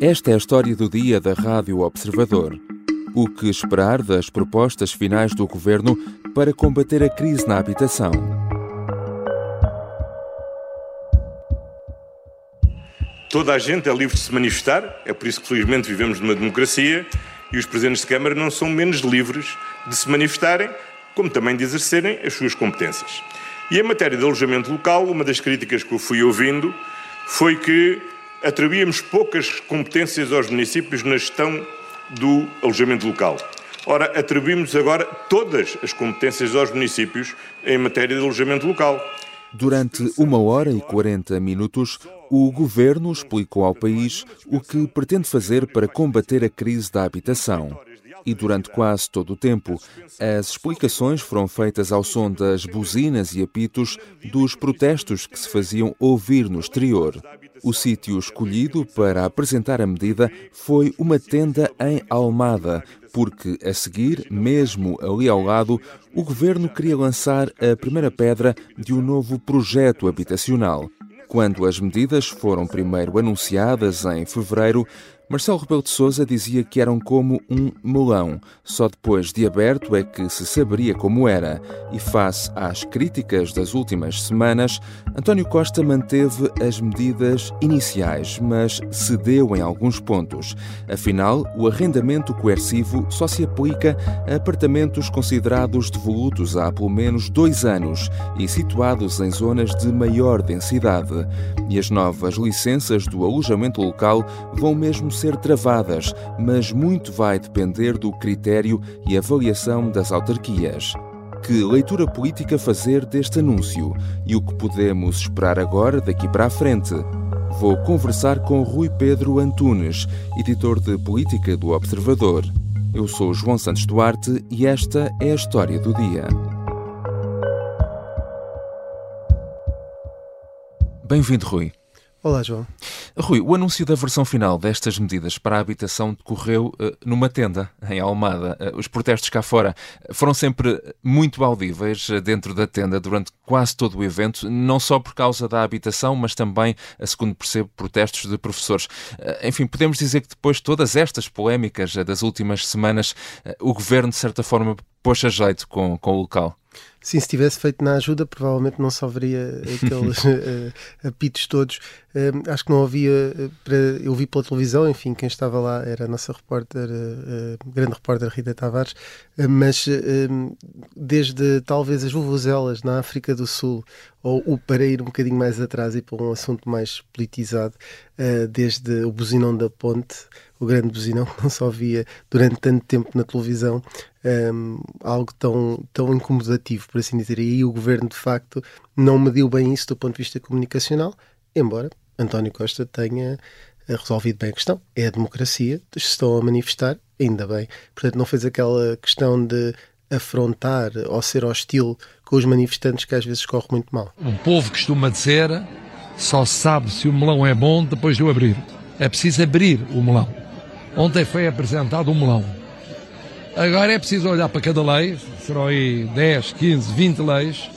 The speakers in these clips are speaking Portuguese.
Esta é a história do dia da Rádio Observador. O que esperar das propostas finais do governo para combater a crise na habitação? Toda a gente é livre de se manifestar, é por isso que felizmente vivemos numa democracia e os presidentes de Câmara não são menos livres de se manifestarem, como também de exercerem as suas competências. E em matéria de alojamento local, uma das críticas que eu fui ouvindo foi que atribuíamos poucas competências aos municípios na gestão do alojamento local. Ora, atribuímos agora todas as competências aos municípios em matéria de alojamento local. Durante uma hora e 40 minutos, o governo explicou ao país o que pretende fazer para combater a crise da habitação. E durante quase todo o tempo, as explicações foram feitas ao som das buzinas e apitos dos protestos que se faziam ouvir no exterior. O sítio escolhido para apresentar a medida foi uma tenda em Almada, porque a seguir, mesmo ali ao lado, o governo queria lançar a primeira pedra de um novo projeto habitacional. Quando as medidas foram primeiro anunciadas em fevereiro, Marcelo Rebelo de Sousa dizia que eram como um melão. Só depois de aberto é que se saberia como era. E face às críticas das últimas semanas, António Costa manteve as medidas iniciais, mas cedeu em alguns pontos. Afinal, o arrendamento coercivo só se aplica a apartamentos considerados devolutos há pelo menos dois anos e situados em zonas de maior densidade. E as novas licenças do alojamento local vão mesmo ser travadas, mas muito vai depender do critério e avaliação das autarquias. Que leitura política fazer deste anúncio e o que podemos esperar agora daqui para a frente? Vou conversar com Rui Pedro Antunes, editor de política do Observador. Eu sou João Santos Duarte e esta é a história do dia. Bem-vindo, Rui. Olá, João. Rui, o anúncio da versão final destas medidas para a habitação decorreu uh, numa tenda em Almada. Uh, os protestos cá fora foram sempre muito audíveis uh, dentro da tenda durante quase todo o evento, não só por causa da habitação, mas também, segundo percebo, protestos de professores. enfim, podemos dizer que depois de todas estas polémicas das últimas semanas, o governo, de certa forma, pôs a jeito com, com o local. Sim, se tivesse feito na ajuda, provavelmente não só haveria aqueles uh, apitos todos. Uh, acho que não havia. Uh, para, eu vi pela televisão, enfim, quem estava lá era a nossa repórter, grande repórter Rita Tavares, mas desde talvez as vuvuzelas na África do Sul, ou o para ir um bocadinho mais atrás e para um assunto mais politizado, desde o buzinão da ponte o grande buzinão que não só via durante tanto tempo na televisão um, algo tão, tão incomodativo, por assim dizer. E o governo, de facto, não mediu bem isso do ponto de vista comunicacional, embora António Costa tenha eh, resolvido bem a questão. É a democracia, estão a manifestar, ainda bem. Portanto, não fez aquela questão de afrontar ou ser hostil com os manifestantes que às vezes corre muito mal. O povo costuma dizer só sabe se o melão é bom depois de o abrir. É preciso abrir o melão. Ontem foi apresentado um melão. Agora é preciso olhar para cada lei, serão aí 10, 15, 20 leis,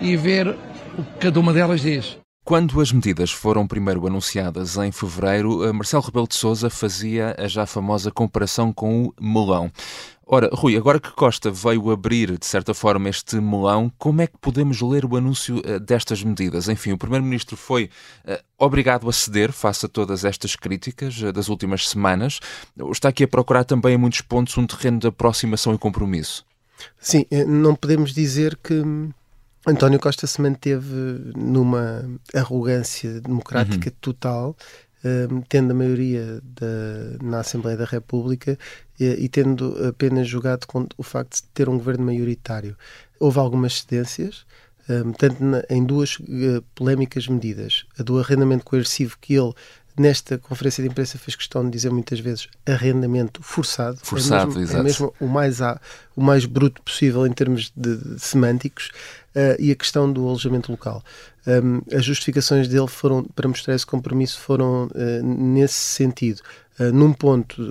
e ver o que cada uma delas diz. Quando as medidas foram primeiro anunciadas em fevereiro, eh, Marcelo Rebelo de Sousa fazia a já famosa comparação com o melão. Ora, Rui, agora que Costa veio abrir, de certa forma, este melão, como é que podemos ler o anúncio uh, destas medidas? Enfim, o Primeiro-Ministro foi uh, obrigado a ceder face a todas estas críticas uh, das últimas semanas. Está aqui a procurar também em muitos pontos um terreno de aproximação e compromisso. Sim, não podemos dizer que António Costa se manteve numa arrogância democrática uhum. total tendo a maioria da, na Assembleia da República e, e, tendo apenas jogado com o facto de ter um governo maioritário. Houve algumas cedências, um, tanto na, em duas uh, polémicas medidas. A do arrendamento coercivo, que ele nesta conferência de imprensa fez questão de dizer muitas vezes arrendamento forçado. Forçado, é mesmo, exato. É mesmo o mais, o mais bruto possível em termos de, de semânticos uh, e a questão do alojamento local. Um, as justificações dele foram para mostrar esse compromisso foram uh, nesse sentido. Uh, num ponto,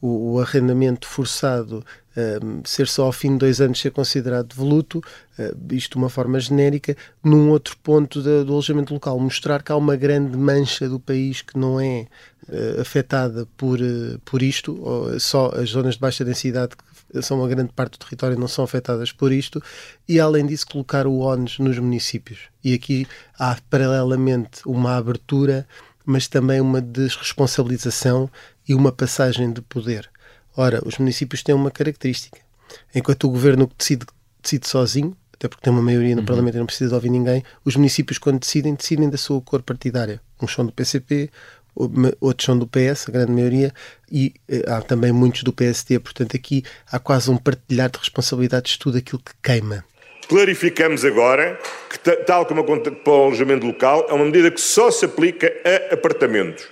o, o, arrendamento forçado ser só ao fim de dois anos ser considerado devoluto, isto de uma forma genérica. Num outro ponto do alojamento local, mostrar que há uma grande mancha do país que não é uh, afetada por, uh, por isto, só as zonas de baixa densidade, que são uma grande parte do território, não são afetadas por isto, e além disso, colocar o ONS nos municípios. E aqui há paralelamente uma abertura, mas também uma desresponsabilização e uma passagem de poder. Ora, os municípios têm uma característica. Enquanto o governo decide, decide sozinho, até porque tem uma maioria no uhum. Parlamento e não precisa de ouvir ninguém, os municípios, quando decidem, decidem da sua cor partidária. Uns são do PCP, outros são do PS, a grande maioria, e eh, há também muitos do PSD. Portanto, aqui há quase um partilhar de responsabilidades de tudo aquilo que queima. Clarificamos agora que, tal como a conta para o alojamento local, é uma medida que só se aplica a apartamentos.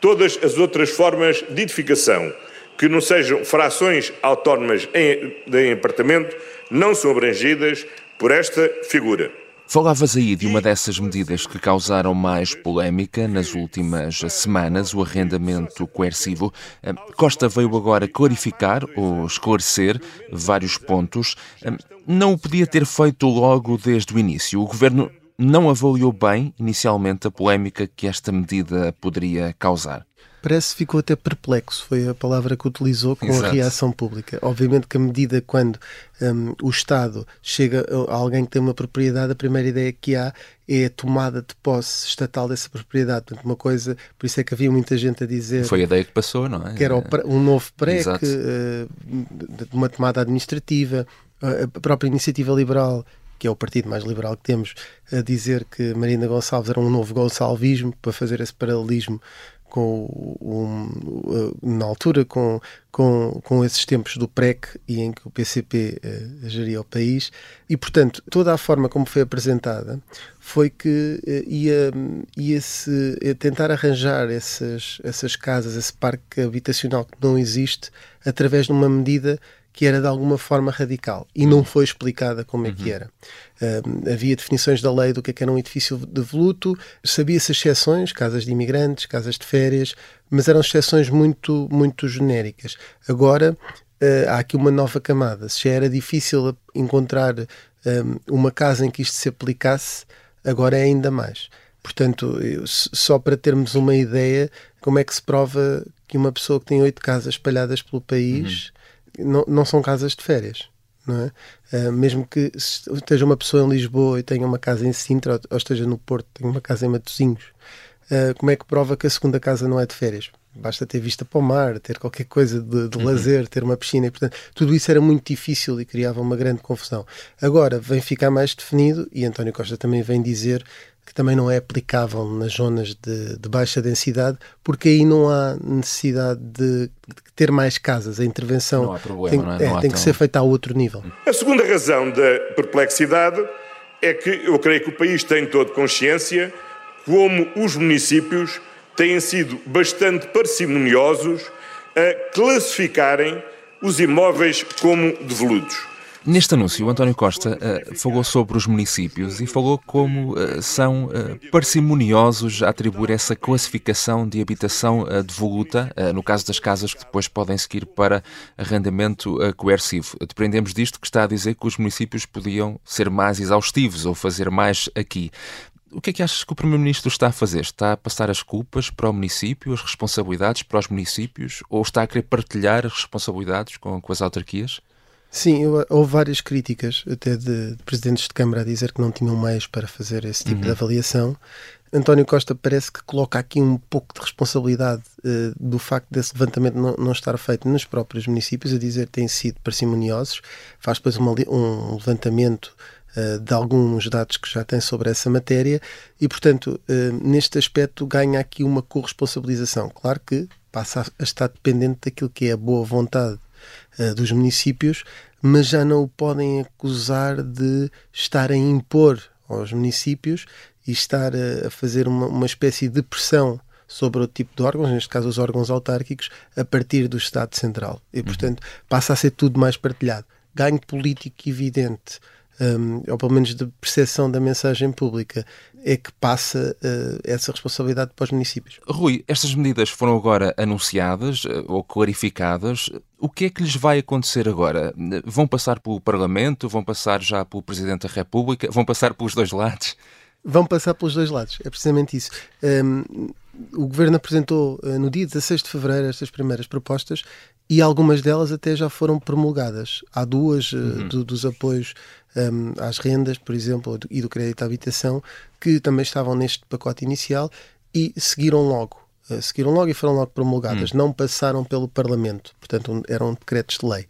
Todas as outras formas de edificação que não sejam frações autónomas em, em apartamento não são abrangidas por esta figura. Falavas aí de uma dessas medidas que causaram mais polémica nas últimas semanas, o arrendamento coercivo. Costa veio agora clarificar ou esclarecer vários pontos. Não o podia ter feito logo desde o início. O governo não avaliou bem, inicialmente, a polémica que esta medida poderia causar parece que ficou até perplexo, foi a palavra que utilizou com Exato. a reação pública. Obviamente que a medida quando um, o Estado chega a alguém que tem uma propriedade, a primeira ideia que há é a tomada de posse estatal dessa propriedade. Portanto, uma coisa, por isso é que havia muita gente a dizer. Foi a ideia que passou, não é? Que era um novo PREC, uh, uma tomada administrativa, a própria iniciativa liberal que é o partido mais liberal que temos, a dizer que Marina Gonçalves era um novo gonçalvismo, para fazer esse paralelismo com um, na altura com, com, com esses tempos do PREC e em que o PCP uh, eh, geria o país. E portanto toda a forma como foi apresentada foi que uh, ia, ia -se, ia tentar arranjar essas, essas casas, esse parque habitacional que não existe através de uma medida que era de alguma forma radical e não foi explicada como é que uhum. era. Uh, havia definições da lei do que, é que era um edifício de voluto, sabia-se exceções, casas de imigrantes, casas de férias, mas eram exceções muito, muito genéricas. Agora uh, há aqui uma nova camada. Se já era difícil encontrar um, uma casa em que isto se aplicasse, agora é ainda mais. Portanto, eu, só para termos uma ideia, como é que se prova que uma pessoa que tem oito casas espalhadas pelo país. Uhum não, não são casas de férias. Não é? Uh, mesmo que esteja uma pessoa em Lisboa e tenha uma casa em Sintra ou esteja no Porto, tenha uma casa em Matosinhos, uh, como é que prova que a segunda casa não é de férias? Basta ter vista para o mar, ter qualquer coisa de, de uhum. lazer, ter uma piscina, e, portanto, tudo isso era muito difícil e criava uma grande confusão. Agora vem ficar mais definido, e António Costa também vem dizer que também não é aplicável nas zonas de, de, baixa densidade, porque aí não há necessidade de, de ter mais casas. A intervenção não há problema, tem, não é? Não é, tem que ser feita a outro nível. A segunda razão da perplexidade é que eu creio que o país tem todo consciência como os municípios têm sido bastante parcimoniosos a classificarem os imóveis como devolutos. Neste anúncio, António Costa uh, falou sobre os municípios e falou como uh, são uh, parcimoniosos a atribuir essa classificação de habitação devoluta, no caso das casas que depois podem seguir para arrendamento coercivo. Dependemos disto que está a dizer que os municípios podiam ser mais exaustivos ou fazer mais aqui. O que é que achas que o Primeiro-Ministro está a fazer? Está a passar as culpas para o município, as responsabilidades para os municípios, ou está a querer partilhar as responsabilidades com, com as autarquias? Sim, houve várias críticas, até de, de, presidentes de Câmara, a dizer que não tinham meios para fazer esse tipo uhum. de avaliação. António Costa parece que coloca aqui um pouco de responsabilidade uh, do facto desse levantamento não, não, estar feito nos próprios municípios, a dizer que têm sido parcimoniosos. Faz depois uma, um levantamento de alguns dados que já tem sobre essa matéria e, portanto, uh, neste aspecto ganha aqui uma corresponsabilização. Claro que passa a estar dependente daquilo que é a boa vontade uh, dos municípios, mas já não o podem acusar de estar a impor aos municípios e estar a, a fazer uma, uma espécie de pressão sobre o tipo de órgãos, neste caso os órgãos autárquicos, a partir do Estado Central. E, uhum. portanto, passa a ser tudo mais partilhado. Ganho político evidente um, ou pelo menos de percepção da mensagem pública, é que passa uh, essa responsabilidade para os municípios. Rui, estas medidas foram agora anunciadas uh, ou clarificadas. O que é que lhes vai acontecer agora? Vão passar pelo Parlamento? Vão passar já pelo Presidente da República? Vão passar pelos dois lados? Vão passar pelos dois lados, é precisamente isso. Um, o Governo apresentou uh, no dia 16 de Fevereiro estas primeiras propostas e algumas delas até já foram promulgadas. Há duas uh, uhum. do, dos apoios um, às rendas, por exemplo, e do crédito à habitação, que também estavam neste pacote inicial e seguiram logo. Uh, seguiram logo e foram logo promulgadas, uhum. não passaram pelo Parlamento, portanto um, eram decretos de lei.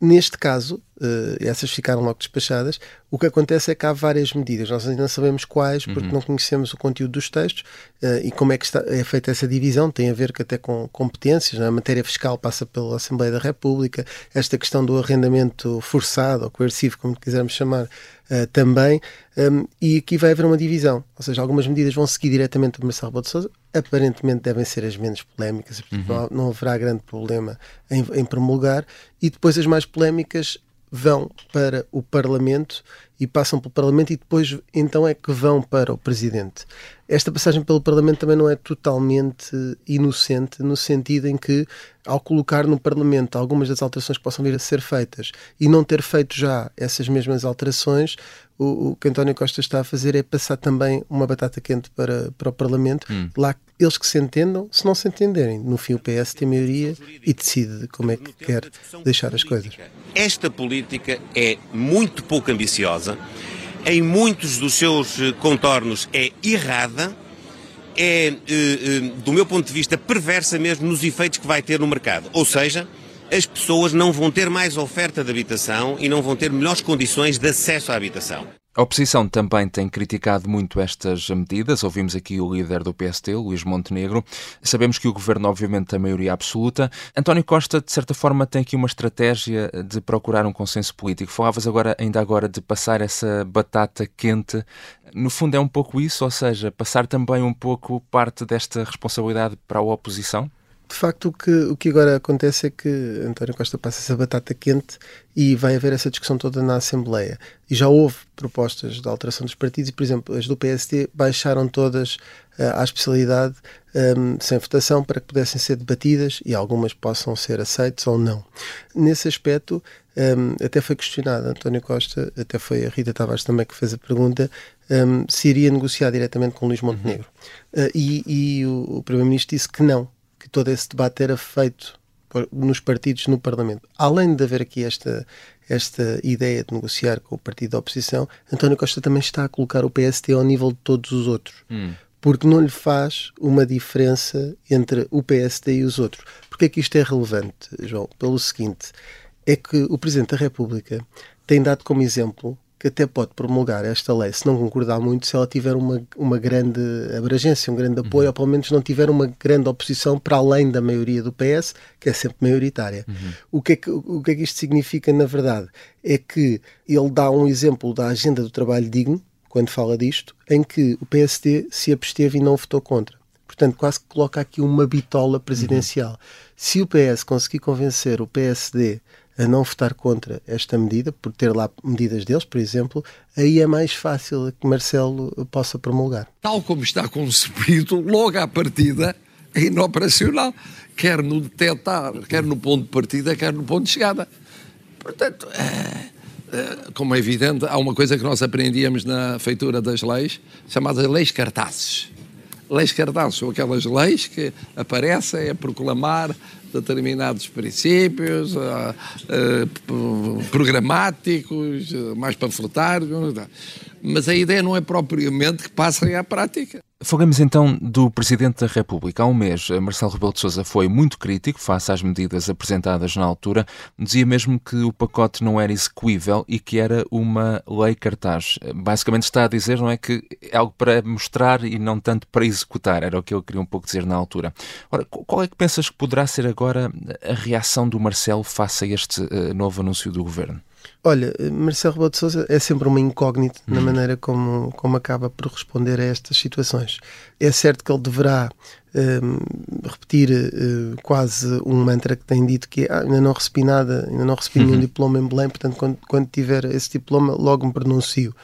Neste caso, essas ficaram logo despachadas. O que acontece é que há várias medidas. Nós ainda não sabemos quais, porque uhum. não conhecemos o conteúdo dos textos uh, e como é que está, é feita essa divisão. Tem a ver que até com competências. Né? A matéria fiscal passa pela Assembleia da República. Esta questão do arrendamento forçado ou coercivo, como quisermos chamar, uh, também. Um, e aqui vai haver uma divisão. Ou seja, algumas medidas vão seguir diretamente o Marcelo Rebelo de Sousa. Aparentemente devem ser as menos polémicas. Uhum. Não, não haverá grande problema em, em promulgar. E depois as mais polémicas vão para o Parlamento e passam pelo Parlamento e depois então é que vão para o Presidente. Esta passagem pelo Parlamento também não é totalmente inocente, no sentido em que, ao colocar no Parlamento algumas das alterações que possam vir a ser feitas e não ter feito já essas mesmas alterações, o, o que António Costa está a fazer é passar também uma batata quente para, para o Parlamento, hum. lá eles que se entendam, se não se entenderem. No fim, o PS tem maioria e decide como é que quer deixar as coisas. Esta política é muito pouco ambiciosa, em muitos dos seus eh, contornos é errada, é, eh, eh, do meu ponto de vista, perversa mesmo nos efeitos que vai ter no mercado. Ou seja, as pessoas não vão ter mais oferta de habitação e não vão ter melhores condições de acesso à habitação. A oposição também tem criticado muito estas medidas. Ouvimos aqui o líder do PST, Luís Montenegro. Sabemos que o governo, obviamente, tem maioria absoluta. António Costa, de certa forma, tem aqui uma estratégia de procurar um consenso político. Falavas agora, ainda agora, de passar essa batata quente. No fundo, é um pouco isso, ou seja, passar também um pouco parte desta responsabilidade para a oposição? De facto, o que, o que agora acontece é que António Costa passa essa batata quente e vai haver essa discussão toda na Assembleia. E já houve propostas de alteração dos partidos e, por exemplo, as do PSD baixaram todas uh, à especialidade um, sem votação para que pudessem ser debatidas e algumas possam ser aceitas ou não. Nesse aspecto, um, até foi questionado António Costa, até foi a Rita Tavares também que fez a pergunta, um, se iria negociar diretamente com Luís Montenegro. Uhum. Uh, e, e o, o Primeiro-Ministro disse que não, que todo esse debate era feito nos partidos no Parlamento. Além de haver aqui esta, esta ideia de negociar com o partido da oposição, António Costa também está a colocar o PST ao nível de todos os outros. Hum. Porque não lhe faz uma diferença entre o PST e os outros. Porque é que isto é relevante, João? Pelo seguinte, é que o Presidente da República tem dado como exemplo que até pode promulgar esta lei se não concordar muito, se ela tiver uma, uma grande abrangência, um grande apoio, uhum. ou pelo menos não tiver uma grande oposição para além da maioria do PS, que é sempre maioritária. Uhum. O, que é que, o que é que isto significa, na verdade? É que ele dá um exemplo da agenda do trabalho digno, quando fala disto, em que o PSD se absteve e não votou contra. Portanto, quase que coloca aqui uma bitola presidencial. Uhum. Se o PS conseguir convencer o PSD a não votar contra esta medida, por ter lá medidas deles, por exemplo, aí é mais fácil que Marcelo possa promulgar. Tal como está concebido, logo à partida é inoperacional, quer no detectar, quer no ponto de partida, quer no ponto de chegada. Portanto, é, é, como é evidente, há uma coisa que nós aprendíamos na feitura das leis, chamadas leis cartazes. Leis cartazes são aquelas leis que aparecem a proclamar determinados princípios uh, uh, programáticos, uh, mais panfletários, mas a ideia não é propriamente que passem à prática. Falamos então do Presidente da República. Há um mês, Marcelo Rebelo de Sousa foi muito crítico face às medidas apresentadas na altura. Dizia mesmo que o pacote não era execuível e que era uma lei cartaz. Basicamente está a dizer, não é, que é algo para mostrar e não tanto para executar. Era o que ele queria um pouco dizer na altura. Ora, qual é que pensas que poderá ser agora a reação do Marcelo face a este uh, novo anúncio do Governo? Olha, Marcelo Rebelo de Sousa é sempre uma incógnita na uhum. maneira como, como acaba por responder a estas situações. É certo que ele deverá um, repetir uh, quase um mantra que tem dito que ah, ainda não recebi nada, ainda não recebi nenhum uhum. diploma em Belém, portanto quando, quando tiver esse diploma logo me pronuncio.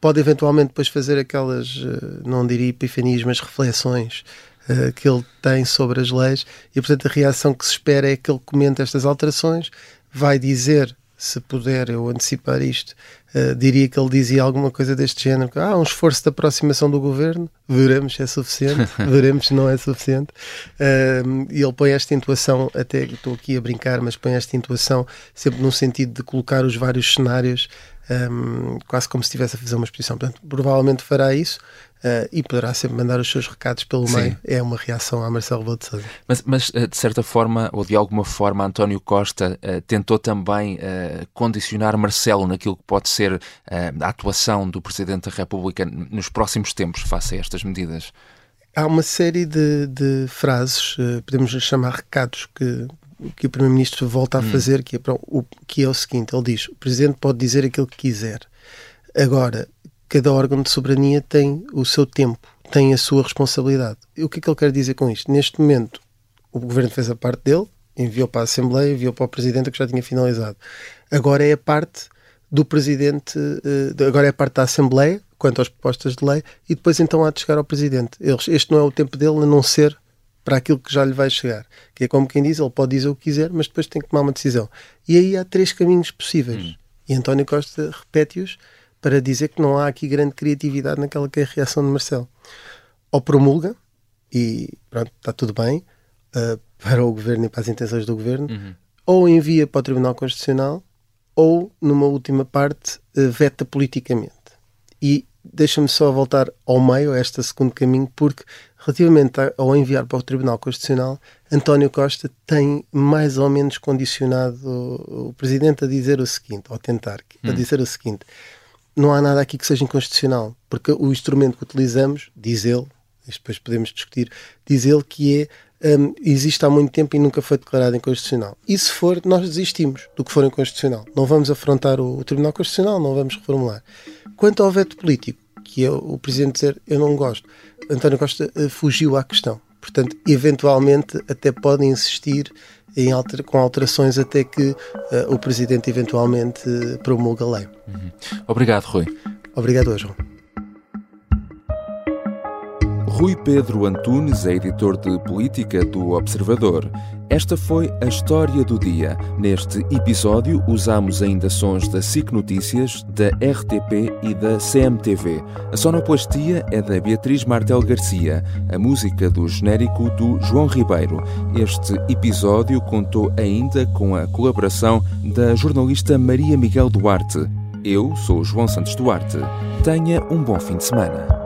Pode eventualmente depois fazer aquelas, uh, não diria epifanias, mas reflexões uh, que ele tem sobre as leis e portanto a reação que se espera é que ele comente estas alterações, vai dizer se puder eu antecipar isto, uh, diria que ele dizia alguma coisa deste género: ah, um esforço de aproximação do governo, veremos se é suficiente, veremos se não é suficiente. Uh, e ele põe esta intuação, até estou aqui a brincar, mas põe esta intuação sempre no sentido de colocar os vários cenários um, quase como se estivesse a fazer uma exposição. Portanto, provavelmente fará isso. Uh, e poderá sempre mandar os seus recados pelo Sim. meio. É uma reação a Marcelo Rebelo de Sousa. Mas, mas, eh, de certa forma, ou de alguma forma, António Costa uh, tentou também uh, condicionar Marcelo naquilo que pode ser a atuação do Presidente da República nos próximos tempos face a estas medidas? Há uma série de, de frases, podemos chamar recados, que que o Primeiro-Ministro volta a hum. fazer, que é, o, que é o seguinte: ele diz, o Presidente pode dizer aquilo que quiser. Agora, cada órgão de soberania tem o seu tempo, tem a sua responsabilidade. E o que é que ele quer dizer com isto? Neste momento, o Governo fez a parte dele, enviou para a Assembleia, enviou para o Presidente, que já tinha finalizado. Agora é a parte do Presidente, eh, agora é a parte da Assembleia, quanto às propostas de lei, e depois então há de chegar ao Presidente. este não é o tempo dele, a não ser para aquilo que já lhe vai chegar. Que é como quem diz, ele pode dizer o que quiser, mas depois tem que tomar uma decisão. E aí há três caminhos possíveis. Hum. E António Costa repete-os para dizer que não há aqui grande criatividade naquela que é a reação de Marcelo. Ou promulga, e pronto, está tudo bem, uh, para o governo e para as intenções do governo, uhum. ou envia para o Tribunal Constitucional, ou, numa última parte, uh, veta politicamente. E deixa-me só voltar ao meio, a este segundo caminho, porque relativamente ao enviar para o Tribunal Constitucional, António Costa tem mais ou menos condicionado o, Presidente a dizer o seguinte, ou tentar, hum. a dizer o seguinte, não há nada aqui que seja inconstitucional, porque o instrumento que utilizamos, diz ele, depois podemos discutir, diz ele que é um, existe há muito tempo e nunca foi declarado inconstitucional. E se for, nós desistimos do que for inconstitucional. Não vamos afrontar o, o Tribunal Constitucional, não vamos reformular. Quanto ao veto político, que é o Presidente dizer eu não gosto, António Costa uh, fugiu à questão. Portanto, eventualmente até pode insistir alter, com alterações até que uh, o Presidente eventualmente uh, promulga a lei. Uhum. Obrigado, Rui. Obrigado, João. Rui Pedro Antunes é editor de política do Observador. Esta foi a história do dia. Neste episódio usamos ainda sons da SIC Notícias, da RTP e da CMTV. A sonoplastia é da Beatriz Martel Garcia, a música do genérico do João Ribeiro. Este episódio contou ainda com a colaboração da jornalista Maria Miguel Duarte. Eu sou João Santos Duarte. Tenha um bom fim de semana.